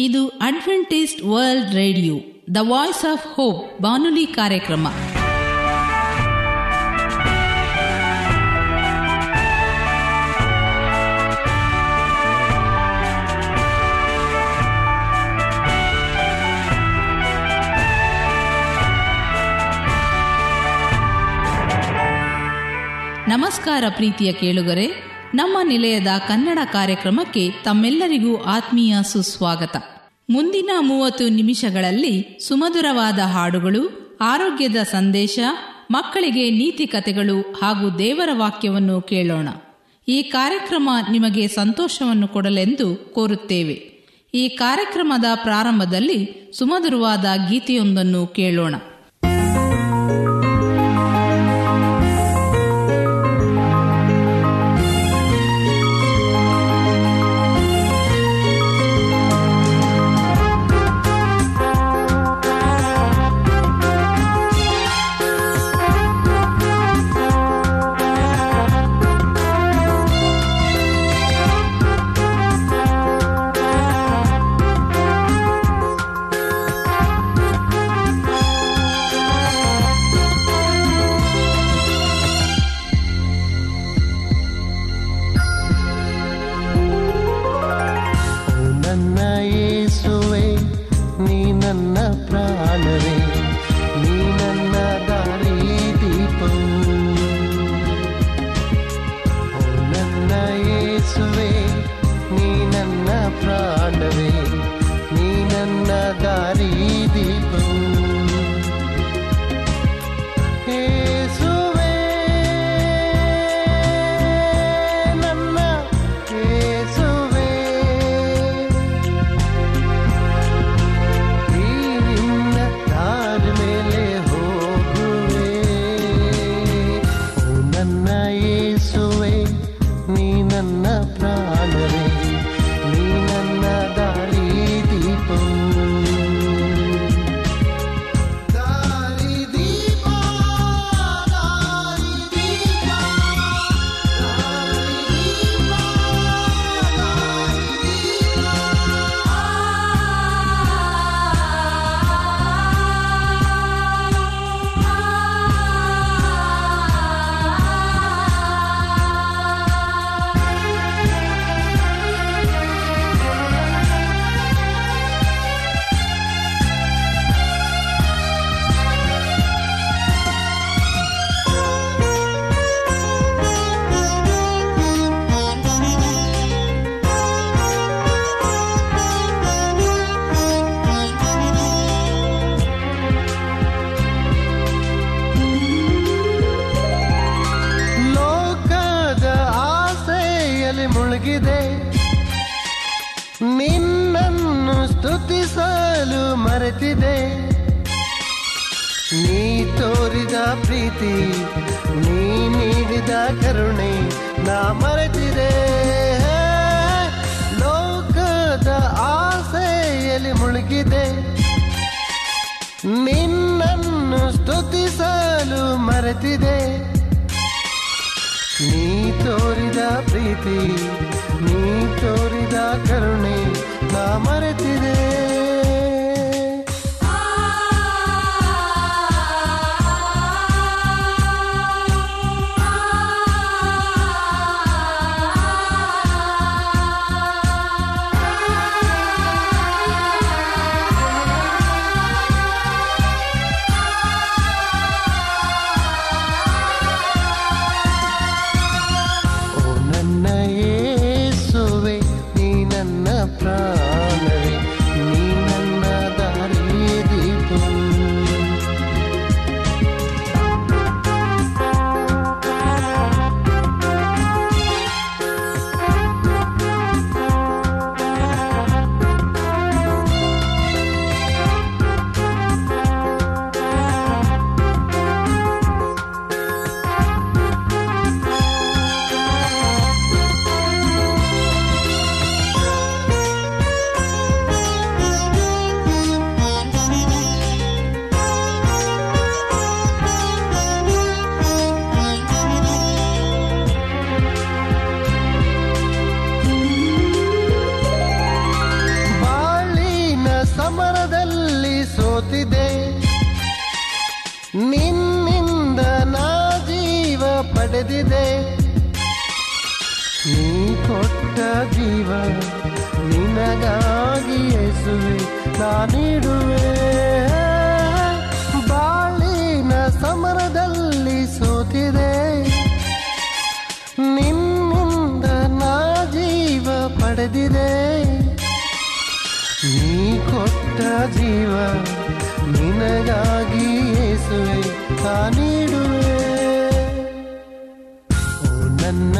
ಇದು Adventist World Radio the Voice of Hope ಬಾನುಲಿ ಕಾರ್ಯಕ್ರಮ. ನಮಸ್ಕಾರ ಪ್ರೀತಿಯ ಕೇಳುಗರೆ ನಮ್ಮ ನಿಲಯದ ಕನ್ನಡ ಕಾರ್ಯಕ್ರಮಕ್ಕೆ ತಮ್ಮೆಲ್ಲರಿಗೂ ಆತ್ಮೀಯ ಸುಸ್ವಾಗತ. ಮುಂದಿನ ಮೂವತ್ತು ನಿಮಿಷಗಳಲ್ಲಿ ಸುಮಧುರವಾದ ಹಾಡುಗಳು, ಆರೋಗ್ಯದ ಸಂದೇಶ, ಮಕ್ಕಳಿಗೆ ನೀತಿ ಕಥೆಗಳು ಹಾಗೂ ದೇವರ ವಾಕ್ಯವನ್ನು ಕೇಳೋಣ. ಈ ಕಾರ್ಯಕ್ರಮ ನಿಮಗೆ ಸಂತೋಷವನ್ನು ಕೊಡಲೆಂದು ಕೋರುತ್ತೇವೆ. ಈ ಕಾರ್ಯಕ್ರಮದ ಪ್ರಾರಂಭದಲ್ಲಿ ಸುಮಧುರವಾದ ಗೀತೆಯೊಂದನ್ನು ಕೇಳೋಣ. ನೀ ತೋರಿದ ಪ್ರೀತಿ ನೀ ತೋರಿದ ಕರುಣೆ ಪಡೆದಿದೆ ನೀ ಕೊಟ್ಟ ಜೀವ ನಿನಗಾಗಿ ಯೇಸುವೆ ನೀಡುವೆ ಓ ನನ್ನ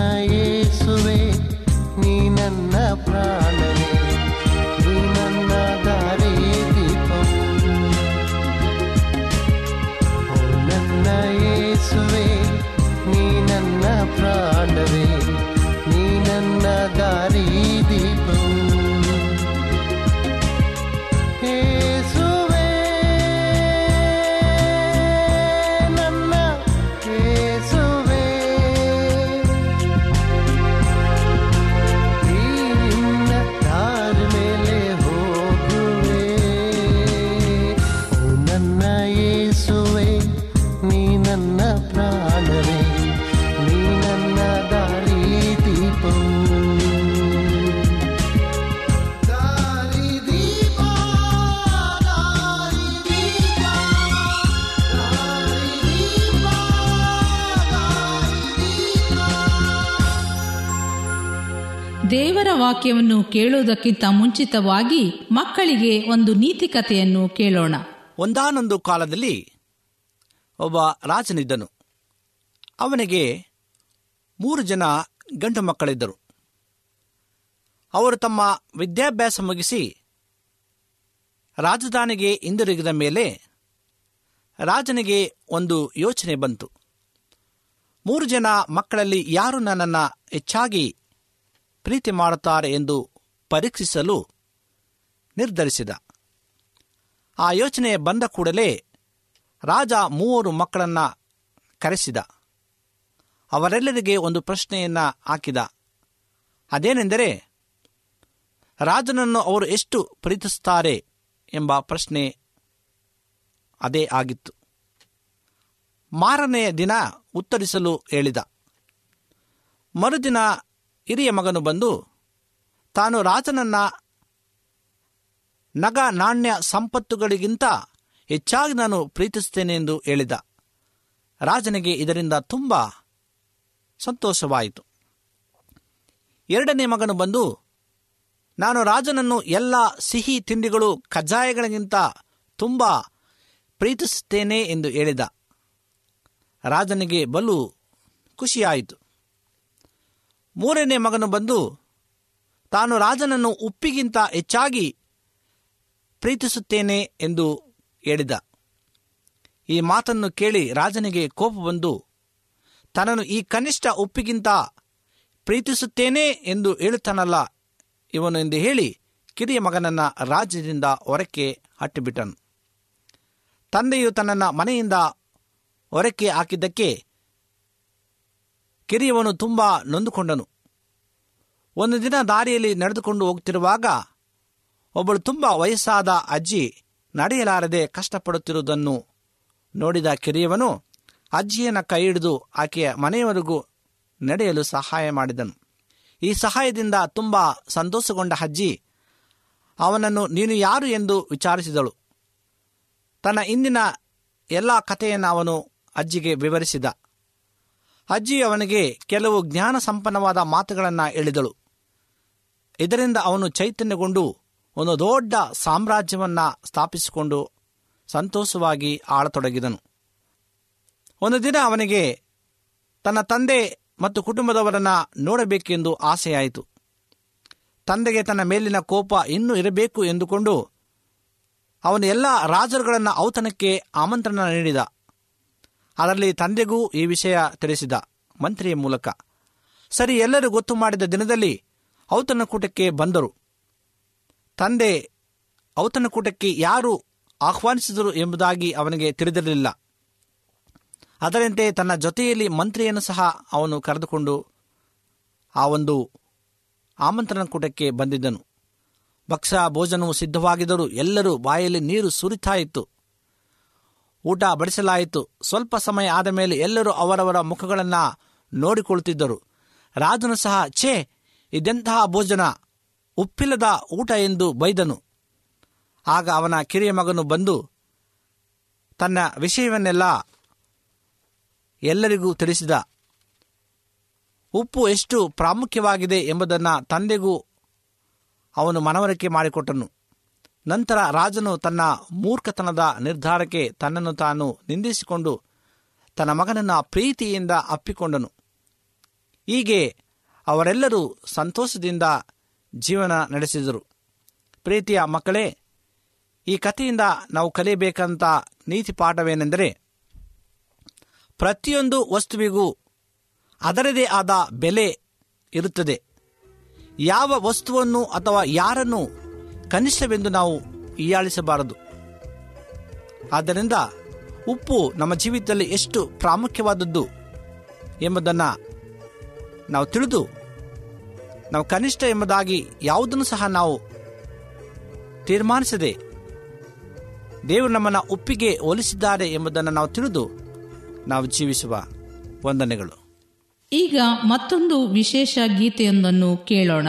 ವಾಕ್ಯವನ್ನು ಕೇಳುವುದಕ್ಕಿಂತ ಮುಂಚಿತವಾಗಿ ಮಕ್ಕಳಿಗೆ ಒಂದು ನೀತಿ ಕಥೆಯನ್ನು ಕೇಳೋಣ. ಒಂದಾನೊಂದು ಕಾಲದಲ್ಲಿ ಒಬ್ಬ ರಾಜನಿದ್ದನು. ಅವನಿಗೆ ಮೂರು ಜನ ಗಂಡು ಮಕ್ಕಳಿದ್ದರು. ಅವರು ತಮ್ಮ ವಿದ್ಯಾಭ್ಯಾಸ ಮುಗಿಸಿ ರಾಜಧಾನಿಗೆ ಹಿಂದಿರುಗಿದ ಮೇಲೆ ರಾಜನಿಗೆ ಒಂದು ಯೋಚನೆ ಬಂತು. ಮೂರು ಜನ ಮಕ್ಕಳಲ್ಲಿ ಯಾರು ನನ್ನನ್ನು ಹೆಚ್ಚಾಗಿ ಪ್ರೀತಿ ಮಾಡುತ್ತಾರೆ ಎಂದು ಪರೀಕ್ಷಿಸಲು ನಿರ್ಧರಿಸಿದ. ಆ ಯೋಚನೆ ಬಂದ ಕೂಡಲೇ ರಾಜ ಮೂವರು ಮಕ್ಕಳನ್ನು ಕರೆಸಿದ. ಅವರೆಲ್ಲರಿಗೆ ಒಂದು ಪ್ರಶ್ನೆಯನ್ನು ಹಾಕಿದ. ಅದೇನೆಂದರೆ, ರಾಜನನ್ನು ಅವರು ಎಷ್ಟು ಪ್ರೀತಿಸುತ್ತಾರೆ ಎಂಬ ಪ್ರಶ್ನೆ ಅದೇ ಆಗಿತ್ತು. ಮಾರನೆಯ ದಿನ ಉತ್ತರಿಸಲು ಹೇಳಿದ. ಮರುದಿನ ಹಿರಿಯ ಮಗನು ಬಂದು, ತಾನು ರಾಜನನ್ನ ನಗ ನಾಣ್ಯ ಸಂಪತ್ತುಗಳಿಗಿಂತ ಹೆಚ್ಚಾಗಿ ನಾನು ಪ್ರೀತಿಸುತ್ತೇನೆ ಎಂದು ಹೇಳಿದ. ರಾಜನಿಗೆ ಇದರಿಂದ ತುಂಬ ಸಂತೋಷವಾಯಿತು. ಎರಡನೇ ಮಗನು ಬಂದು, ನಾನು ರಾಜನನ್ನು ಎಲ್ಲ ಸಿಹಿ ತಿಂಡಿಗಳು ಕಜ್ಜಾಯಗಳಿಗಿಂತ ತುಂಬ ಪ್ರೀತಿಸುತ್ತೇನೆ ಎಂದು ಹೇಳಿದ. ರಾಜನಿಗೆ ಬಲು ಖುಷಿಯಾಯಿತು. ಮೂರನೇ ಮಗನು ಬಂದು, ತಾನು ರಾಜನನ್ನು ಉಪ್ಪಿಗಿಂತ ಹೆಚ್ಚಾಗಿ ಪ್ರೀತಿಸುತ್ತೇನೆ ಎಂದು ಹೇಳಿದ. ಈ ಮಾತನ್ನು ಕೇಳಿ ರಾಜನಿಗೆ ಕೋಪ ಬಂದು, ತನ್ನನ್ನು ಈ ಕನಿಷ್ಠ ಉಪ್ಪಿಗಿಂತ ಪ್ರೀತಿಸುತ್ತೇನೆ ಎಂದು ಹೇಳುತ್ತಾನಲ್ಲ? ಇವನು ಎಂದು ಹೇಳಿ ಕಿರಿಯ ಮಗನನ್ನ ರಾಜ್ಯದಿಂದ ಹೊರಕ್ಕೆ ಹಟ್ಟಿಬಿಟ್ಟನು ತಂದೆಯು ತನ್ನನ್ನು ಮನೆಯಿಂದ ಹೊರಕ್ಕೆ ಹಾಕಿದ್ದಕ್ಕೆ ಕಿರಿಯವನು ತುಂಬ ನೊಂದುಕೊಂಡನು. ಒಂದು ದಿನ ದಾರಿಯಲ್ಲಿ ನಡೆದುಕೊಂಡು ಹೋಗ್ತಿರುವಾಗ ಒಬ್ಬಳು ತುಂಬ ವಯಸ್ಸಾದ ಅಜ್ಜಿ ನಡೆಯಲಾರದೆ ಕಷ್ಟಪಡುತ್ತಿರುವುದನ್ನು ನೋಡಿದ ಕಿರಿಯವನು ಅಜ್ಜಿಯನ್ನು ಕೈ ಹಿಡಿದು ಆಕೆಯ ಮನೆಯವರೆಗೂ ನಡೆಯಲು ಸಹಾಯ ಮಾಡಿದನು. ಈ ಸಹಾಯದಿಂದ ತುಂಬ ಸಂತೋಷಗೊಂಡ ಅಜ್ಜಿ, ಅವನನ್ನು ನೀನು ಯಾರು ಎಂದು ವಿಚಾರಿಸಿದಳು. ತನ್ನ ಇಂದಿನ ಎಲ್ಲ ಕಥೆಯನ್ನು ಅವನು ಅಜ್ಜಿಗೆ ವಿವರಿಸಿದ. ಅಜ್ಜಿ ಅವನಿಗೆ ಕೆಲವು ಜ್ಞಾನ ಸಂಪನ್ನವಾದ ಮಾತುಗಳನ್ನು ಹೇಳಿದಳು. ಇದರಿಂದ ಅವನು ಚೈತನ್ಯಗೊಂಡು ಒಂದು ದೊಡ್ಡ ಸಾಮ್ರಾಜ್ಯವನ್ನ ಸ್ಥಾಪಿಸಿಕೊಂಡು ಸಂತೋಷವಾಗಿ ಆಳತೊಡಗಿದನು. ಒಂದು ದಿನ ಅವನಿಗೆ ತನ್ನ ತಂದೆ ಮತ್ತು ಕುಟುಂಬದವರನ್ನ ನೋಡಬೇಕೆಂದು ಆಸೆಯಾಯಿತು. ತಂದೆಗೆ ತನ್ನ ಮೇಲಿನ ಕೋಪ ಇನ್ನೂ ಇರಬೇಕು ಎಂದುಕೊಂಡು ಅವನು ಎಲ್ಲ ರಾಜರುಗಳನ್ನು ಔತಣಕ್ಕೆ ಆಮಂತ್ರಣ ನೀಡಿದ. ಅದರಲ್ಲಿ ತಂದೆಗೂ ಈ ವಿಷಯ ತಿಳಿಸಿದ ಮಂತ್ರಿಯ ಮೂಲಕ, ಸರಿ, ಎಲ್ಲರೂ ಗೊತ್ತು ಮಾಡಿದ ದಿನದಲ್ಲಿ ಔತಣಕೂಟಕ್ಕೆ ಬಂದರು. ತಂದೆ ಔತಣಕೂಟಕ್ಕೆ ಯಾರು ಆಹ್ವಾನಿಸಿದರು ಎಂಬುದಾಗಿ ಅವನಿಗೆ ತಿಳಿದಿರಲಿಲ್ಲ. ಅದರಂತೆ ತನ್ನ ಜೊತೆಯಲ್ಲಿ ಮಂತ್ರಿಯನ್ನು ಸಹ ಅವನು ಕರೆದುಕೊಂಡು ಆ ಒಂದು ಆಮಂತ್ರಣ ಕೂಟಕ್ಕೆ ಬಂದಿದ್ದನು. ಭಕ್ಷ ಭೋಜನವು ಸಿದ್ಧವಾಗಿದ್ದರೂ ಎಲ್ಲರೂ ಬಾಯಲ್ಲಿ ನೀರು ಸುರಿತಾ ಇತ್ತು ಊಟ ಬಡಿಸಲಾಯಿತು. ಸ್ವಲ್ಪ ಸಮಯ ಆದ ಮೇಲೆ ಎಲ್ಲರೂ ಅವರವರ ಮುಖಗಳನ್ನು ನೋಡಿಕೊಳ್ಳುತ್ತಿದ್ದರು ರಾಜನು ಸಹ, ಛೇ, ಇದೆಂತಹ ಭೋಜನ? ಉಪ್ಪಿಲ್ಲದ ಊಟ ಎಂದು ಬೈದನು. ಆಗ ಅವನ ಕಿರಿಯ ಮಗನು ಬಂದು, ತನ್ನ ವಿಷಯವನ್ನೆಲ್ಲ ಎಲ್ಲರಿಗೂ ತಿಳಿಸಿದ. ಉಪ್ಪು ಎಷ್ಟು ಪ್ರಾಮುಖ್ಯವಾಗಿದೆ ಎಂಬುದನ್ನು ತಂದೆಗೂ ಅವನು ಮನವರಿಕೆ ಮಾಡಿಕೊಟ್ಟನು. ನಂತರ ರಾಜನು ತನ್ನ ಮೂರ್ಖತನದ ನಿರ್ಧಾರಕ್ಕೆ ತನ್ನನ್ನು ತಾನು ನಿಂದಿಸಿಕೊಂಡು ತನ್ನ ಮಗನನ್ನು ಪ್ರೀತಿಯಿಂದ ಅಪ್ಪಿಕೊಂಡನು. ಹೀಗೆ ಅವರೆಲ್ಲರೂ ಸಂತೋಷದಿಂದ ಜೀವನ ನಡೆಸಿದರು. ಪ್ರೀತಿಯ ಮಕ್ಕಳೇ, ಈ ಕಥೆಯಿಂದ ನಾವು ಕಲಿಯಬೇಕಂತ ನೀತಿ ಪಾಠವೇನೆಂದರೆ, ಪ್ರತಿಯೊಂದು ವಸ್ತುವಿಗೂ ಅದರದೇ ಆದ ಬೆಲೆ ಇರುತ್ತದೆ. ಯಾವ ವಸ್ತುವನ್ನು ಅಥವಾ ಯಾರನ್ನು ಕನಿಷ್ಠವೆಂದು ನಾವು ಹೀಯಾಳಿಸಬಾರದು. ಆದ್ದರಿಂದ ಉಪ್ಪು ನಮ್ಮ ಜೀವಿತದಲ್ಲಿ ಎಷ್ಟು ಪ್ರಾಮುಖ್ಯವಾದದ್ದು ಎಂಬುದನ್ನು ನಾವು ತಿಳಿದು, ನಾವು ಕನಿಷ್ಠ ಎಂಬುದಾಗಿ ಯಾವುದನ್ನು ಸಹ ನಾವು ತೀರ್ಮಾನಿಸದೆ ದೇವರು ನಮ್ಮನ್ನು ಉಪ್ಪಿಗೆ ಹೋಲಿಸಿದ್ದಾರೆ ಎಂಬುದನ್ನು ನಾವು ತಿಳಿದು ನಾವು ಜೀವಿಸುವ ವಂದನೆಗಳು. ಈಗ ಮತ್ತೊಂದು ವಿಶೇಷ ಗೀತೆಯೊಂದನ್ನು ಕೇಳೋಣ.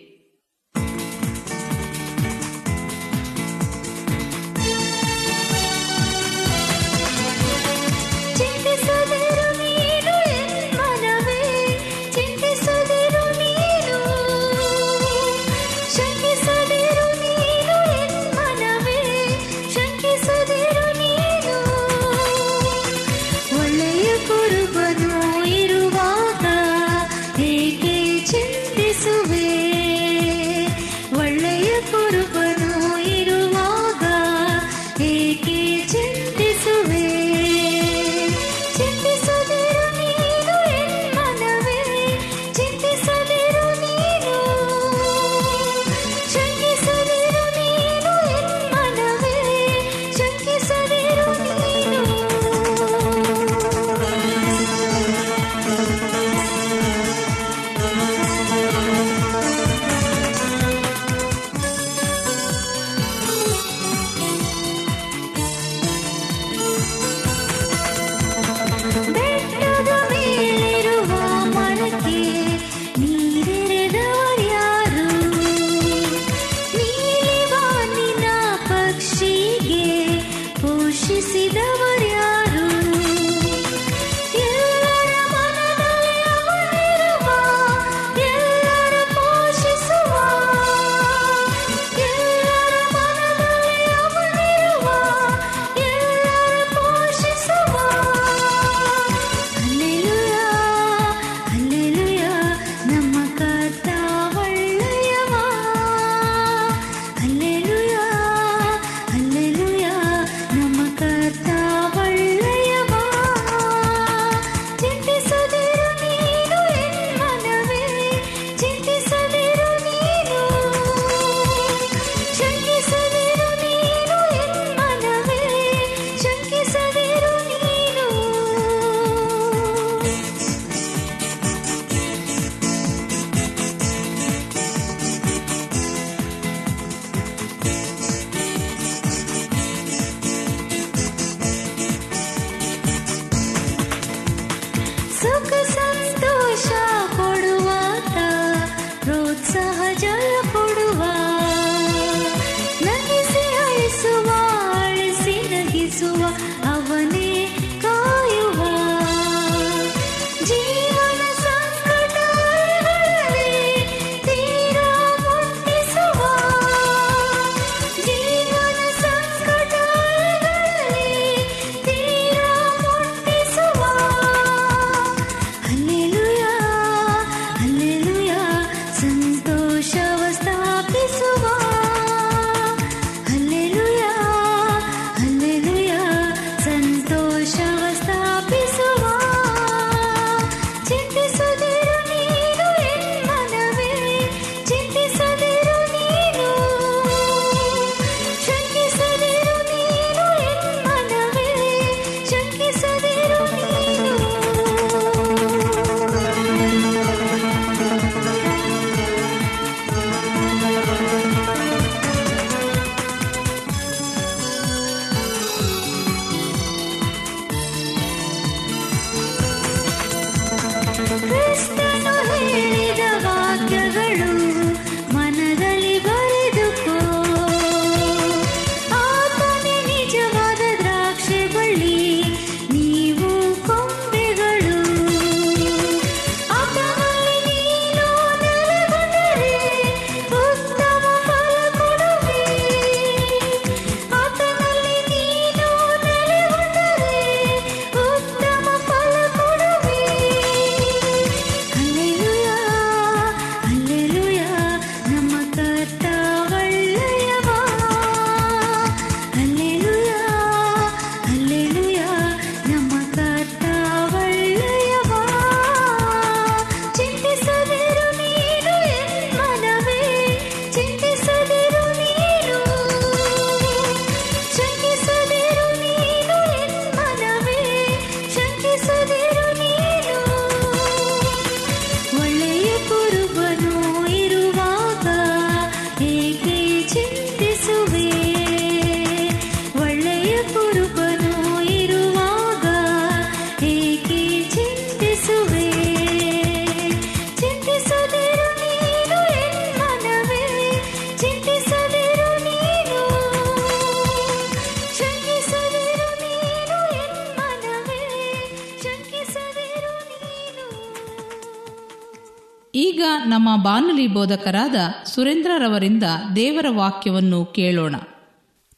ಬಾನುಲಿ ಬೋಧಕರಾದ ಸುರೇಂದ್ರರವರಿಂದ ದೇವರ ವಾಕ್ಯವನ್ನು ಕೇಳೋಣ.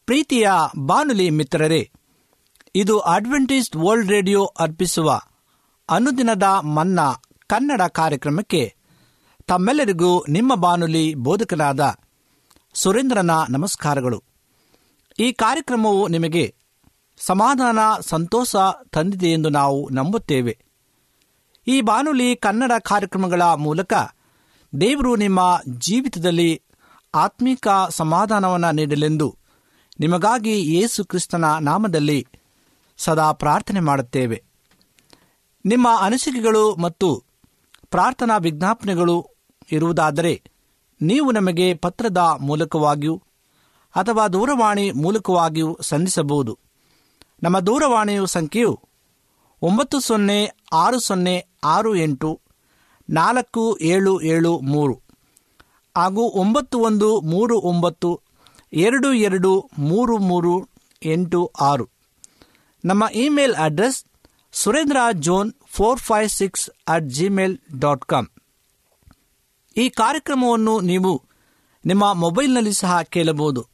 ಪ್ರೀತಿಯ ಬಾನುಲಿ ಮಿತ್ರರೇ, ಇದು ಅಡ್ವೆಂಟಿಸ್ಟ್ ವರ್ಲ್ಡ್ ರೇಡಿಯೋ ಅರ್ಪಿಸುವ ಅನುದಿನದ ಮನ್ನಾ ಕನ್ನಡ ಕಾರ್ಯಕ್ರಮಕ್ಕೆ ತಮ್ಮೆಲ್ಲರಿಗೂ ನಿಮ್ಮ ಬಾನುಲಿ ಬೋಧಕನಾದ ಸುರೇಂದ್ರನ ನಮಸ್ಕಾರಗಳು. ಈ ಕಾರ್ಯಕ್ರಮವು ನಿಮಗೆ ಸಮಾಧಾನ, ಸಂತೋಷ ತಂದಿದೆ ಎಂದು ನಾವು ನಂಬುತ್ತೇವೆ. ಈ ಬಾನುಲಿ ಕನ್ನಡ ಕಾರ್ಯಕ್ರಮಗಳ ಮೂಲಕ ದೇವರು ನಿಮ್ಮ ಜೀವಿತದಲ್ಲಿ ಆತ್ಮಿಕ ಸಮಾಧಾನವನ್ನು ನೀಡಲೆಂದು ನಿಮಗಾಗಿ ಯೇಸು ಕ್ರಿಸ್ತನ ನಾಮದಲ್ಲಿ ಸದಾ ಪ್ರಾರ್ಥನೆ ಮಾಡುತ್ತೇವೆ. ನಿಮ್ಮ ಅನಿಸಿಕೆಗಳು ಮತ್ತು ಪ್ರಾರ್ಥನಾ ವಿಜ್ಞಾಪನೆಗಳು ಇರುವುದಾದರೆ ನೀವು ನಮಗೆ ಪತ್ರದ ಮೂಲಕವಾಗಿಯೂ ಅಥವಾ ದೂರವಾಣಿ ಮೂಲಕವಾಗಿಯೂ ಸಂಧಿಸಬಹುದು. ನಮ್ಮ ದೂರವಾಣಿಯ ಸಂಖ್ಯೆಯು ಒಂಬತ್ತು ಸೊನ್ನೆ ಆರು ಸೊನ್ನೆ ಆರು ಎಂಟು ನಾಲ್ಕು ಏಳು ಏಳು ಮೂರು ಹಾಗೂ ಒಂಬತ್ತು ಒಂದು ಮೂರು ಒಂಬತ್ತು ಎರಡು ಎರಡು ಮೂರು ಮೂರು ಎಂಟು ಆರು. ನಮ್ಮ email address Surendra zone four five six at Gmail dot com. ಈ ಕಾರ್ಯಕ್ರಮವನ್ನು ನೀವು ನಿಮ್ಮ ಮೊಬೈಲ್ನಲ್ಲಿ ಸಹ ಕೇಳಬಹುದು.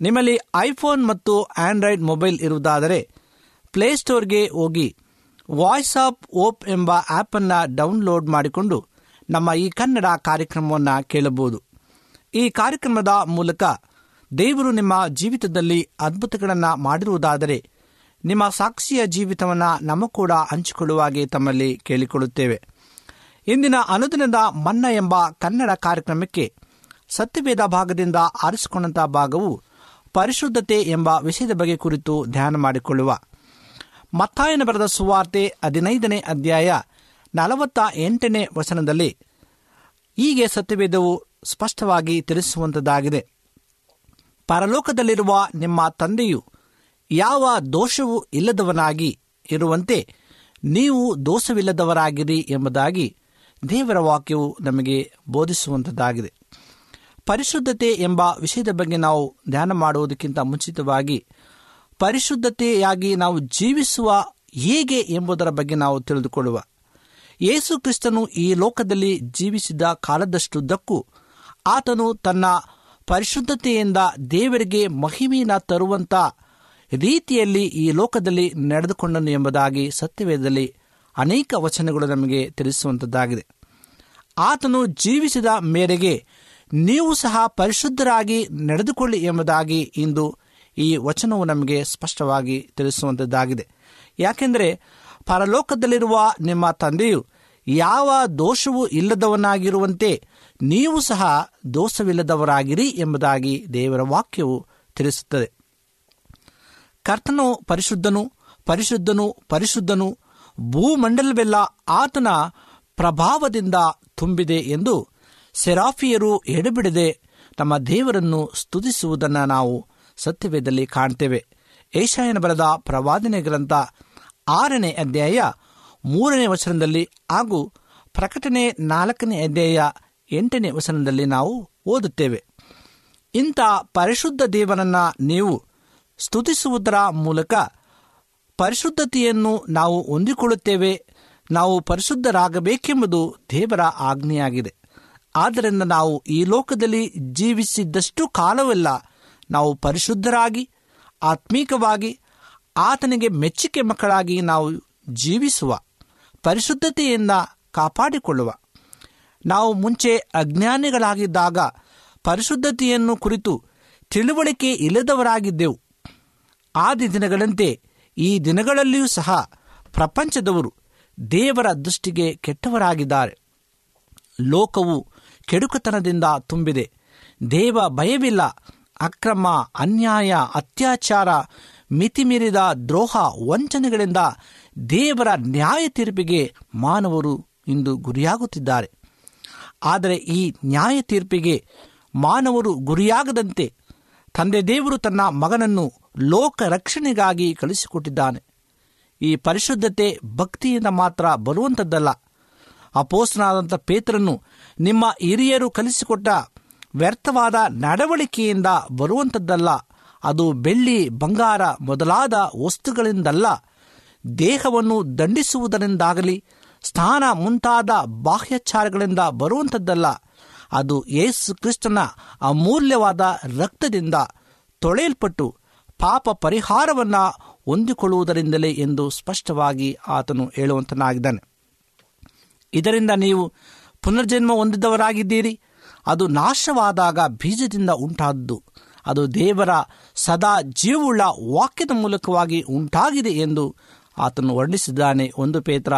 ನಿಮ್ಮಲ್ಲಿ ಐಫೋನ್ ಮತ್ತು ಆಂಡ್ರಾಯ್ಡ್ ಮೊಬೈಲ್ ಇರುವುದಾದರೆ ಪ್ಲೇಸ್ಟೋರ್ಗೆ ಹೋಗಿ ವಾಯ್ಸ್ ಆಫ್ ಓಪ್ ಎಂಬ ಆ್ಯಪನ್ನು ಡೌನ್ಲೋಡ್ ಮಾಡಿಕೊಂಡು ನಮ್ಮ ಈ ಕನ್ನಡ ಕಾರ್ಯಕ್ರಮವನ್ನು ಕೇಳಬಹುದು. ಈ ಕಾರ್ಯಕ್ರಮದ ಮೂಲಕ ದೇವರು ನಿಮ್ಮ ಜೀವಿತದಲ್ಲಿ ಅದ್ಭುತಗಳನ್ನು ಮಾಡಿರುವುದಾದರೆ ನಿಮ್ಮ ಸಾಕ್ಷಿಯ ಜೀವಿತವನ್ನು ನಮ್ಮ ಕೂಡ ಹಂಚಿಕೊಳ್ಳುವಾಗೆ ತಮ್ಮಲ್ಲಿ ಕೇಳಿಕೊಳ್ಳುತ್ತೇವೆ. ಇಂದಿನ ಅನುದಿನದ ಮನ್ನ ಎಂಬ ಕನ್ನಡ ಕಾರ್ಯಕ್ರಮಕ್ಕೆ ಸತ್ಯವೇದ ಭಾಗದಿಂದ ಆರಿಸಿಕೊಂಡಂಥ ಭಾಗವು ಪರಿಶುದ್ಧತೆ ಎಂಬ ವಿಷಯದ ಬಗ್ಗೆ ಕುರಿತು ಧ್ಯಾನ ಮಾಡಿಕೊಳ್ಳುವ ಮತ್ತಾಯನ ಬರೆದ ಸುವಾರ್ತೆ ಹದಿನೈದನೇ ಅಧ್ಯಾಯ ನಲವತ್ತ ಎಂಟನೇ ವಚನದಲ್ಲಿ ಹೀಗೆ ಸತ್ಯವೇದವು ಸ್ಪಷ್ಟವಾಗಿ ತಿಳಿಸುವಂಥದ್ದಾಗಿದೆ ಪರಲೋಕದಲ್ಲಿರುವ ನಿಮ್ಮ ತಂದೆಯು ಯಾವ ದೋಷವೂ ಇಲ್ಲದವನಾಗಿ ಇರುವಂತೆ ನೀವು ದೋಷವಿಲ್ಲದವರಾಗಿರಿ ಎಂಬುದಾಗಿ ದೇವರ ವಾಕ್ಯವು ನಮಗೆ ಬೋಧಿಸುವಂಥದ್ದಾಗಿದೆ ಪರಿಶುದ್ಧತೆ ಎಂಬ ವಿಷಯದ ಬಗ್ಗೆ ನಾವು ಧ್ಯಾನ ಮಾಡುವುದಕ್ಕಿಂತ ಮುಂಚಿತವಾಗಿ ಪರಿಶುದ್ಧತೆಯಾಗಿ ನಾವು ಜೀವಿಸುವ ಹೇಗೆ ಎಂಬುದರ ಬಗ್ಗೆ ನಾವು ತಿಳಿದುಕೊಳ್ಳುವ. ಯೇಸು ಕ್ರಿಸ್ತನು ಈ ಲೋಕದಲ್ಲಿ ಜೀವಿಸಿದ ಕಾಲದಷ್ಟುದ್ದಕ್ಕೂ ಆತನು ತನ್ನ ಪರಿಶುದ್ಧತೆಯಿಂದ ದೇವರಿಗೆ ಮಹಿಮೆಯನ್ನು ತರುವಂಥ ರೀತಿಯಲ್ಲಿ ಈ ಲೋಕದಲ್ಲಿ ನಡೆದುಕೊಂಡನು ಎಂಬುದಾಗಿ ಸತ್ಯವೇದದಲ್ಲಿ ಅನೇಕ ವಚನಗಳು ನಮಗೆ ತಿಳಿಸುವಂಥದ್ದಾಗಿದೆ ಆತನು ಜೀವಿಸಿದ ಮೇರೆಗೆ ನೀವು ಸಹ ಪರಿಶುದ್ಧರಾಗಿ ನಡೆದುಕೊಳ್ಳಿ ಎಂಬುದಾಗಿ ಇಂದು ಈ ವಚನವು ನಮಗೆ ಸ್ಪಷ್ಟವಾಗಿ ತಿಳಿಸುವಂತದ್ದಾಗಿದೆ. ಯಾಕೆಂದರೆ ಪರಲೋಕದಲ್ಲಿರುವ ನಿಮ್ಮ ತಂದೆಯು ಯಾವ ದೋಷವೂ ಇಲ್ಲದವನಾಗಿರುವಂತೆ ನೀವು ಸಹ ದೋಷವಿಲ್ಲದವರಾಗಿರಿ ಎಂಬುದಾಗಿ ದೇವರ ವಾಕ್ಯವು ತಿಳಿಸುತ್ತದೆ. ಕರ್ತನು ಪರಿಶುದ್ಧನು ಪರಿಶುದ್ಧನು ಪರಿಶುದ್ಧನು, ಭೂಮಂಡಲವೆಲ್ಲ ಆತನ ಪ್ರಭಾವದಿಂದ ತುಂಬಿದೆ ಎಂದು ಸೆರಾಫಿಯರು ಎಡೆಬಿಡದೆ ತಮ್ಮ ದೇವರನ್ನು ಸ್ತುತಿಸುವುದನ್ನು ನಾವು ಸತ್ಯವೇದಲ್ಲಿ ಕಾಣ್ತೇವೆ. ಏಷಾಯನ ಬರದ ಪ್ರವಾದನೆ ಗ್ರಂಥ ಆರನೇ ಅಧ್ಯಾಯ ಮೂರನೇ ವಚನದಲ್ಲಿ ಹಾಗೂ ಪ್ರಕಟಣೆ ನಾಲ್ಕನೇ ಅಧ್ಯಾಯ ಎಂಟನೇ ವಚನದಲ್ಲಿ ನಾವು ಓದುತ್ತೇವೆ. ಇಂಥ ಪರಿಶುದ್ಧ ದೇವನನ್ನು ನೀವು ಸ್ತುತಿಸುವುದರ ಮೂಲಕ ಪರಿಶುದ್ಧತೆಯನ್ನು ನಾವು ಹೊಂದಿಕೊಳ್ಳುತ್ತೇವೆ. ನಾವು ಪರಿಶುದ್ಧರಾಗಬೇಕೆಂಬುದು ದೇವರ ಆಜ್ಞೆಯಾಗಿದೆ. ಆದ್ದರಿಂದ ನಾವು ಈ ಲೋಕದಲ್ಲಿ ಜೀವಿಸಿದ್ದಷ್ಟು ಕಾಲವೆಲ್ಲ. ನಾವು ಪರಿಶುದ್ಧರಾಗಿ, ಆತ್ಮೀಕವಾಗಿ, ಆತನಿಗೆ ಮೆಚ್ಚುಗೆ ಮಕ್ಕಳಾಗಿ ನಾವು ಜೀವಿಸುವ, ಪರಿಶುದ್ಧತೆಯಿಂದ ಕಾಪಾಡಿಕೊಳ್ಳುವ. ನಾವು ಮುಂಚೆ ಅಜ್ಞಾನಿಗಳಾಗಿದ್ದಾಗ ಪರಿಶುದ್ಧತೆಯನ್ನು ಕುರಿತು ತಿಳುವಳಿಕೆ ಇಲ್ಲದವರಾಗಿದ್ದೆವು. ಆದಿ ದಿನಗಳಂತೆ ಈ ದಿನಗಳಲ್ಲಿಯೂ ಸಹ ಪ್ರಪಂಚದವರು ದೇವರ ದೃಷ್ಟಿಗೆ ಕೆಟ್ಟವರಾಗಿದ್ದಾರೆ. ಲೋಕವು ಕೆಡುಕತನದಿಂದ ತುಂಬಿದೆ. ದೇವ ಭಯವಿಲ್ಲ. ಅಕ್ರಮ, ಅನ್ಯಾಯ, ಅತ್ಯಾಚಾರ, ಮಿತಿಮೀರಿದ ದ್ರೋಹ, ವಂಚನೆಗಳಿಂದ ದೇವರ ನ್ಯಾಯ ತೀರ್ಪಿಗೆ ಮಾನವರು ಇಂದು ಗುರಿಯಾಗುತ್ತಿದ್ದಾರೆ. ಆದರೆ ಈ ನ್ಯಾಯ ತೀರ್ಪಿಗೆ ಮಾನವರು ಗುರಿಯಾಗದಂತೆ ತಂದೆ ದೇವರು ತನ್ನ ಮಗನನ್ನು ಲೋಕ ರಕ್ಷಣೆಗಾಗಿ ಕಳಿಸಿಕೊಟ್ಟಿದ್ದಾನೆ ಈ ಪರಿಶುದ್ಧತೆ ಭಕ್ತಿಯಿಂದ ಮಾತ್ರ ಬರುವಂಥದ್ದಲ್ಲ ಅಪೋಸ್ತನಾದಂಥ ಪೇತ್ರನ್ನು ನಿಮ್ಮ ಹಿರಿಯರು ಕಲಿಸಿಕೊಟ್ಟ ವ್ಯರ್ಥವಾದ ನಡವಳಿಕೆಯಿಂದ ಬರುವಂಥದ್ದಲ್ಲ ಅದು ಬೆಳ್ಳಿ, ಬಂಗಾರ ಮೊದಲಾದ ವಸ್ತುಗಳಿಂದಲ್ಲ. ದೇಹವನ್ನು ದಂಡಿಸುವುದರಿಂದಾಗಲಿ, ಸ್ಥಾನ ಮುಂತಾದ ಬಾಹ್ಯಚಾರಗಳಿಂದ ಬರುವಂಥದ್ದಲ್ಲ ಅದು ಯೇಸು ಕ್ರಿಸ್ತನ ಅಮೂಲ್ಯವಾದ ರಕ್ತದಿಂದ ತೊಳೆಯಲ್ಪಟ್ಟು ಪಾಪ ಪರಿಹಾರವನ್ನು ಹೊಂದಿಕೊಳ್ಳುವುದರಿಂದಲೇ ಎಂದು ಸ್ಪಷ್ಟವಾಗಿ ಆತನು ಹೇಳುವಂತನಾಗಿದ್ದಾನೆ. ಇದರಿಂದ ನೀವು ಪುನರ್ಜನ್ಮ ಹೊಂದಿದವರಾಗಿದ್ದೀರಿ. ಅದು ನಾಶವಾದಾಗ ಬೀಜದಿಂದ ಉಂಟಾದ್ದು. ಅದು ದೇವರ ಸದಾ ಜೀವುಳ್ಳ ವಾಕ್ಯದ ಮೂಲಕವಾಗಿ ಉಂಟಾಗಿದೆ ಎಂದು ಆತನು ವರ್ಣಿಸಿದ್ದಾನೆ. ಒಂದು ಪೇತ್ರ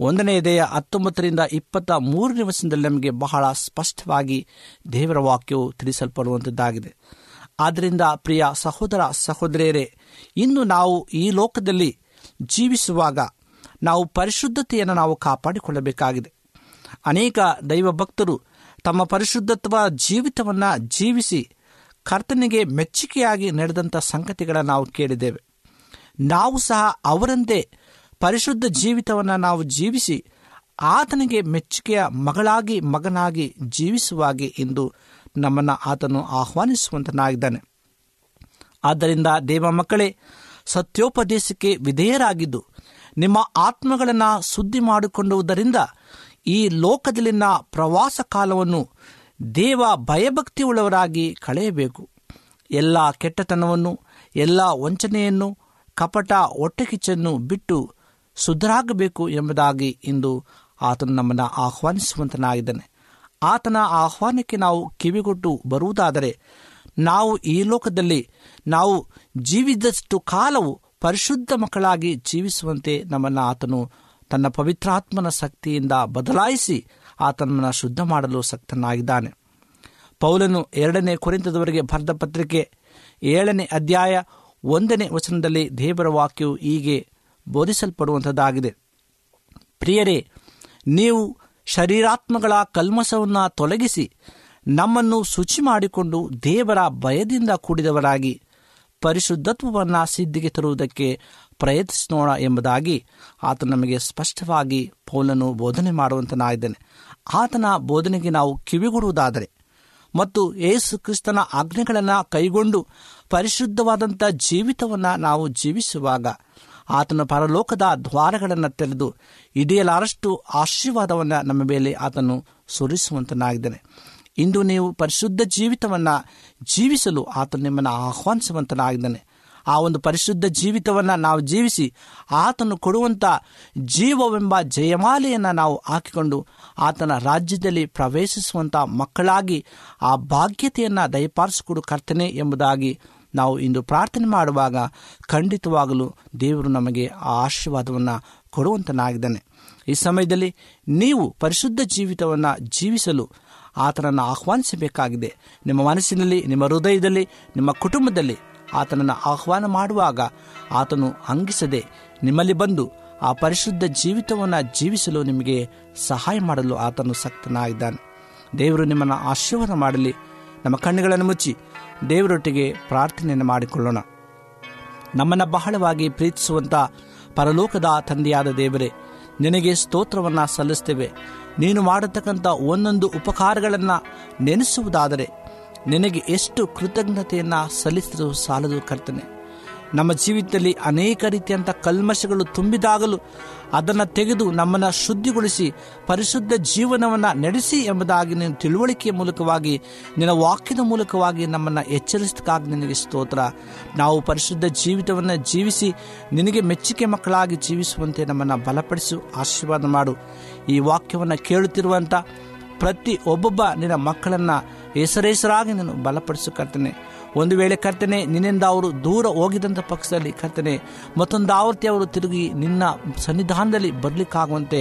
ಒಂದನೇ ದೇಹ ಹತ್ತೊಂಬತ್ತರಿಂದ ಇಪ್ಪತ್ತ ಮೂರನೇ ವರ್ಷದಲ್ಲಿ ನಮಗೆ ಬಹಳ ಸ್ಪಷ್ಟವಾಗಿ ದೇವರ ವಾಕ್ಯವು ತಿಳಿಸಲ್ಪಡುವಂಥದ್ದಾಗಿದೆ ಆದ್ದರಿಂದ ಪ್ರಿಯ ಸಹೋದರ ಸಹೋದರಿಯರೇ, ಇನ್ನು ನಾವು ಈ ಲೋಕದಲ್ಲಿ ಜೀವಿಸುವಾಗ ನಾವು ಪರಿಶುದ್ಧತೆಯನ್ನು ನಾವು ಕಾಪಾಡಿಕೊಳ್ಳಬೇಕಾಗಿದೆ. ಅನೇಕ ದೈವ ಭಕ್ತರು ತಮ್ಮ ಪರಿಶುದ್ಧತ್ವ ಜೀವಿತವನ್ನು ಜೀವಿಸಿ ಕರ್ತನಿಗೆ ಮೆಚ್ಚುಗೆಯಾಗಿ ನಡೆದಂಥ ಸಂಗತಿಗಳನ್ನು ನಾವು ಕೇಳಿದ್ದೇವೆ. ನಾವು ಸಹ ಅವರಂತೆ ಪರಿಶುದ್ಧ ಜೀವಿತವನ್ನು ನಾವು ಜೀವಿಸಿ ಆತನಿಗೆ ಮೆಚ್ಚುಗೆಯ ಮಗಳಾಗಿ, ಮಗನಾಗಿ ಜೀವಿಸುವಾಗಿ ಎಂದು ನಮ್ಮನ್ನು ಆತನು ಆಹ್ವಾನಿಸುವಂತನಾಗಿದ್ದಾನೆ. ಆದ್ದರಿಂದ ದೇವ ಮಕ್ಕಳೇ, ಸತ್ಯೋಪದೇಶಕ್ಕೆ ವಿಧೇಯರಾಗಿದ್ದು, ನಿಮ್ಮ ಆತ್ಮಗಳನ್ನು ಸುದ್ದಿ ಮಾಡಿಕೊಂಡುವುದರಿಂದ ಈ ಲೋಕದಲ್ಲಿನ ಪ್ರವಾಸ ಕಾಲವನ್ನು ದೇವ ಭಯಭಕ್ತಿ ಉಳ್ಳವರಾಗಿ ಕಳೆಯಬೇಕು. ಎಲ್ಲ ಕೆಟ್ಟತನವನ್ನು, ಎಲ್ಲ ವಂಚನೆಯನ್ನು, ಕಪಟ ಒಟ್ಟೆಕಿಚ್ಚನ್ನು ಬಿಟ್ಟು ಸುಧರಾಗಬೇಕು ಎಂಬುದಾಗಿ ಇಂದು ಆತನು ನಮ್ಮನ್ನು ಆಹ್ವಾನಿಸುವಂತನಾಗಿದ್ದಾನೆ. ಆತನ ಆಹ್ವಾನಕ್ಕೆ ನಾವು ಕಿವಿಗೊಟ್ಟು ಬರುವುದಾದರೆ ನಾವು ಈ ಲೋಕದಲ್ಲಿ ನಾವು ಜೀವಿದಷ್ಟು ಕಾಲವು ಪರಿಶುದ್ಧ ಮಕ್ಕಳಾಗಿ ಜೀವಿಸುವಂತೆ ನಮ್ಮನ್ನು ಆತನು ತನ್ನ ಪವಿತ್ರಾತ್ಮನ ಶಕ್ತಿಯಿಂದ ಬದಲಾಯಿಸಿ ಆತನನ್ನು ಶುದ್ಧ ಮಾಡಲು ಸಕ್ತನಾಗಿದ್ದಾನೆ. ಪೌಲನು ಎರಡನೇ ಕುರಿತದವರೆಗೆ ಬರೆದ ಪತ್ರಿಕೆ ಏಳನೇ ಅಧ್ಯಾಯ ಒಂದನೇ ವಚನದಲ್ಲಿ ದೇವರ ವಾಕ್ಯವು ಹೀಗೆ ಬೋಧಿಸಲ್ಪಡುವಂಥದ್ದಾಗಿದೆ. ಪ್ರಿಯರೇ, ನೀವು ಶರೀರಾತ್ಮಗಳ ಕಲ್ಮಸವನ್ನು ತೊಲಗಿಸಿ ನಮ್ಮನ್ನು ಶುಚಿ ಮಾಡಿಕೊಂಡು ದೇವರ ಭಯದಿಂದ ಕೂಡಿದವರಾಗಿ ಪರಿಶುದ್ಧತ್ವವನ್ನು ಸಿದ್ಧಿಗೆ ತರುವುದಕ್ಕೆ ಪ್ರಯತ್ನಿಸೋಣ ಎಂಬುದಾಗಿ ಆತ ನಮಗೆ ಸ್ಪಷ್ಟವಾಗಿ ಪೌಲನು ಬೋಧನೆ ಮಾಡುವಂತನಾಗಿದ್ದಾನೆ. ಆತನ ಬೋಧನೆಗೆ ನಾವು ಕಿವಿಗೊಡುವುದಾದರೆ ಮತ್ತು ಯೇಸು ಕ್ರಿಸ್ತನ ಆಜ್ಞೆಗಳನ್ನು ಕೈಗೊಂಡು ಪರಿಶುದ್ಧವಾದಂಥ ಜೀವಿತವನ್ನು ನಾವು ಜೀವಿಸುವಾಗ ಆತನ ಪರಲೋಕದ ದ್ವಾರಗಳನ್ನು ತೆರೆದು ಇಡಿಯಲಾರಷ್ಟು ಆಶೀರ್ವಾದವನ್ನು ನಮ್ಮ ಮೇಲೆ ಆತನು ಸುರಿಸುವಂತನಾಗಿದ್ದಾನೆ. ಇಂದು ನೀವು ಪರಿಶುದ್ಧ ಜೀವಿತವನ್ನು ಜೀವಿಸಲು ಆತ ನಿಮ್ಮನ್ನು ಆಹ್ವಾನಿಸುವಂತನಾಗಿದ್ದಾನೆ. ಆ ಒಂದು ಪರಿಶುದ್ಧ ಜೀವಿತವನ್ನು ನಾವು ಜೀವಿಸಿ ಆತನು ಕೊಡುವಂಥ ಜೀವವೆಂಬ ಜಯಮಾಲೆಯನ್ನು ನಾವು ಹಾಕಿಕೊಂಡು ಆತನ ರಾಜ್ಯದಲ್ಲಿ ಪ್ರವೇಶಿಸುವಂಥ ಮಕ್ಕಳಾಗಿ ಆ ಭಾಗ್ಯತೆಯನ್ನು ದಯಪಾಲಿಸಿಕೊಡು ಕರ್ತನೆ ಎಂಬುದಾಗಿ ನಾವು ಇಂದು ಪ್ರಾರ್ಥನೆ ಮಾಡುವಾಗ ಖಂಡಿತವಾಗಲೂ ದೇವರು ನಮಗೆ ಆ ಆಶೀರ್ವಾದವನ್ನು ಕೊಡುವಂತನಾಗಿದ್ದಾನೆ. ಈ ಸಮಯದಲ್ಲಿ ನೀವು ಪರಿಶುದ್ಧ ಜೀವಿತವನ್ನು ಜೀವಿಸಲು ಆತನನ್ನು ಆಹ್ವಾನಿಸಬೇಕಾಗಿದೆ. ನಿಮ್ಮ ಮನಸ್ಸಿನಲ್ಲಿ, ನಿಮ್ಮ ಹೃದಯದಲ್ಲಿ, ನಿಮ್ಮ ಕುಟುಂಬದಲ್ಲಿ ಆತನನ್ನು ಆಹ್ವಾನ ಮಾಡುವಾಗ ಆತನು ಅಂಗಿಸದೆ ನಿಮ್ಮಲ್ಲಿ ಬಂದು ಆ ಪರಿಶುದ್ಧ ಜೀವಿತವನ್ನು ಜೀವಿಸಲು ನಿಮಗೆ ಸಹಾಯ ಮಾಡಲು ಆತನು ಸಕ್ತನಾಗಿದ್ದಾನೆ. ದೇವರು ನಿಮ್ಮನ್ನು ಆಶೀರ್ವಾದ ಮಾಡಲಿ. ನಮ್ಮ ಕಣ್ಣುಗಳನ್ನು ಮುಚ್ಚಿ ದೇವರೊಟ್ಟಿಗೆ ಪ್ರಾರ್ಥನೆಯನ್ನು ಮಾಡಿಕೊಳ್ಳೋಣ. ನಮ್ಮನ್ನು ಬಹಳವಾಗಿ ಪ್ರೀತಿಸುವಂಥ ಪರಲೋಕದ ತಂದೆಯಾದ ದೇವರೇ, ನಿನಗೆ ಸ್ತೋತ್ರವನ್ನು ಸಲ್ಲಿಸ್ತೇವೆ. ನೀನು ಮಾಡತಕ್ಕಂಥ ಒಂದೊಂದು ಉಪಕಾರಗಳನ್ನು ನೆನೆಸುವುದಾದರೆ ನಿನಗೆ ಎಷ್ಟು ಕೃತಜ್ಞತೆಯನ್ನು ಸಲ್ಲಿಸಿದರೂ ಸಾಲದು ಕರ್ತನೆ. ನಮ್ಮ ಜೀವಿತದಲ್ಲಿ ಅನೇಕ ರೀತಿಯಂಥ ಕಲ್ಮಶಗಳು ತುಂಬಿದಾಗಲೂ ಅದನ್ನು ತೆಗೆದು ನಮ್ಮನ್ನು ಶುದ್ಧಿಗೊಳಿಸಿ ಪರಿಶುದ್ಧ ಜೀವನವನ್ನು ನಡೆಸಿ ಎಂಬುದಾಗಿ ನೀನು ತಿಳುವಳಿಕೆಯ ಮೂಲಕವಾಗಿ, ನಿನ್ನ ವಾಕ್ಯದ ಮೂಲಕವಾಗಿ ನಮ್ಮನ್ನು ಎಚ್ಚರಿಸಕ್ಕಾಗಿ ನಿನಗೆ ಸ್ತೋತ್ರ. ನಾವು ಪರಿಶುದ್ಧ ಜೀವಿತವನ್ನು ಜೀವಿಸಿ, ನಿನಗೆ ಮೆಚ್ಚುಗೆ ಮಕ್ಕಳಾಗಿ ಜೀವಿಸುವಂತೆ ನಮ್ಮನ್ನು ಬಲಪಡಿಸು, ಆಶೀರ್ವಾದ ಮಾಡು. ಈ ವಾಕ್ಯವನ್ನು ಕೇಳುತ್ತಿರುವಂಥ ಪ್ರತಿ ಒಬ್ಬೊಬ್ಬ ನಿನ್ನ ಮಕ್ಕಳನ್ನು ಹೆಸರೇಸರಾಗಿ ನೀನು ಬಲಪಡಿಸು ಕರ್ತನೆ. ಒಂದು ವೇಳೆ ಕರ್ತನೆ, ನಿನ್ನಿಂದ ಅವರು ದೂರ ಹೋಗಿದಂಥ ಪಕ್ಷದಲ್ಲಿ ಕರ್ತನೆ, ಮತ್ತೊಂದು ಆವೃತ್ತಿ ಅವರು ತಿರುಗಿ ನಿನ್ನ ಸನ್ನಿಧಾನದಲ್ಲಿ ಬರಲಿಕ್ಕಾಗುವಂತೆ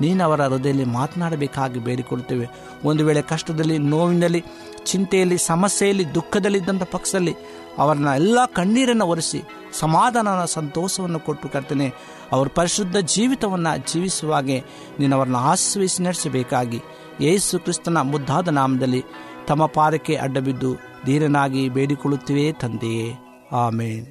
ನೀನು ಅವರ ಹೃದಯದಲ್ಲಿ ಮಾತನಾಡಬೇಕಾಗಿ ಬೇಡಿಕೊಳ್ತೇವೆ ಒಂದು ವೇಳೆ ಕಷ್ಟದಲ್ಲಿ, ನೋವಿನಲ್ಲಿ, ಚಿಂತೆಯಲ್ಲಿ, ಸಮಸ್ಯೆಯಲ್ಲಿ, ದುಃಖದಲ್ಲಿದ್ದಂಥ ಪಕ್ಷದಲ್ಲಿ ಅವರನ್ನ ಎಲ್ಲ ಕಣ್ಣೀರನ್ನು ಒರೆಸಿ ಸಮಾಧಾನ ಸಂತೋಷವನ್ನು ಕೊಟ್ಟು ಕರ್ತನೆ, ಅವರ ಪರಿಶುದ್ಧ ಜೀವಿತವನ್ನು ಜೀವಿಸುವಾಗೆ ನೀನು ಅವರನ್ನು ಆಶ್ರಯಿಸಿ ನಡೆಸಬೇಕಾಗಿ ಯೇಸು ಕ್ರಿಸ್ತನ ಮುದ್ದಾದ ನಾಮದಲ್ಲಿ ತಮ್ಮ ಪಾದಕ್ಕೆ ಅಡ್ಡಬಿದ್ದು ಧೀರನಾಗಿ ಬೇಡಿಕೊಳ್ಳುತ್ತಿವೆ ತಂದೆಯೇ. ಆಮೇನ್.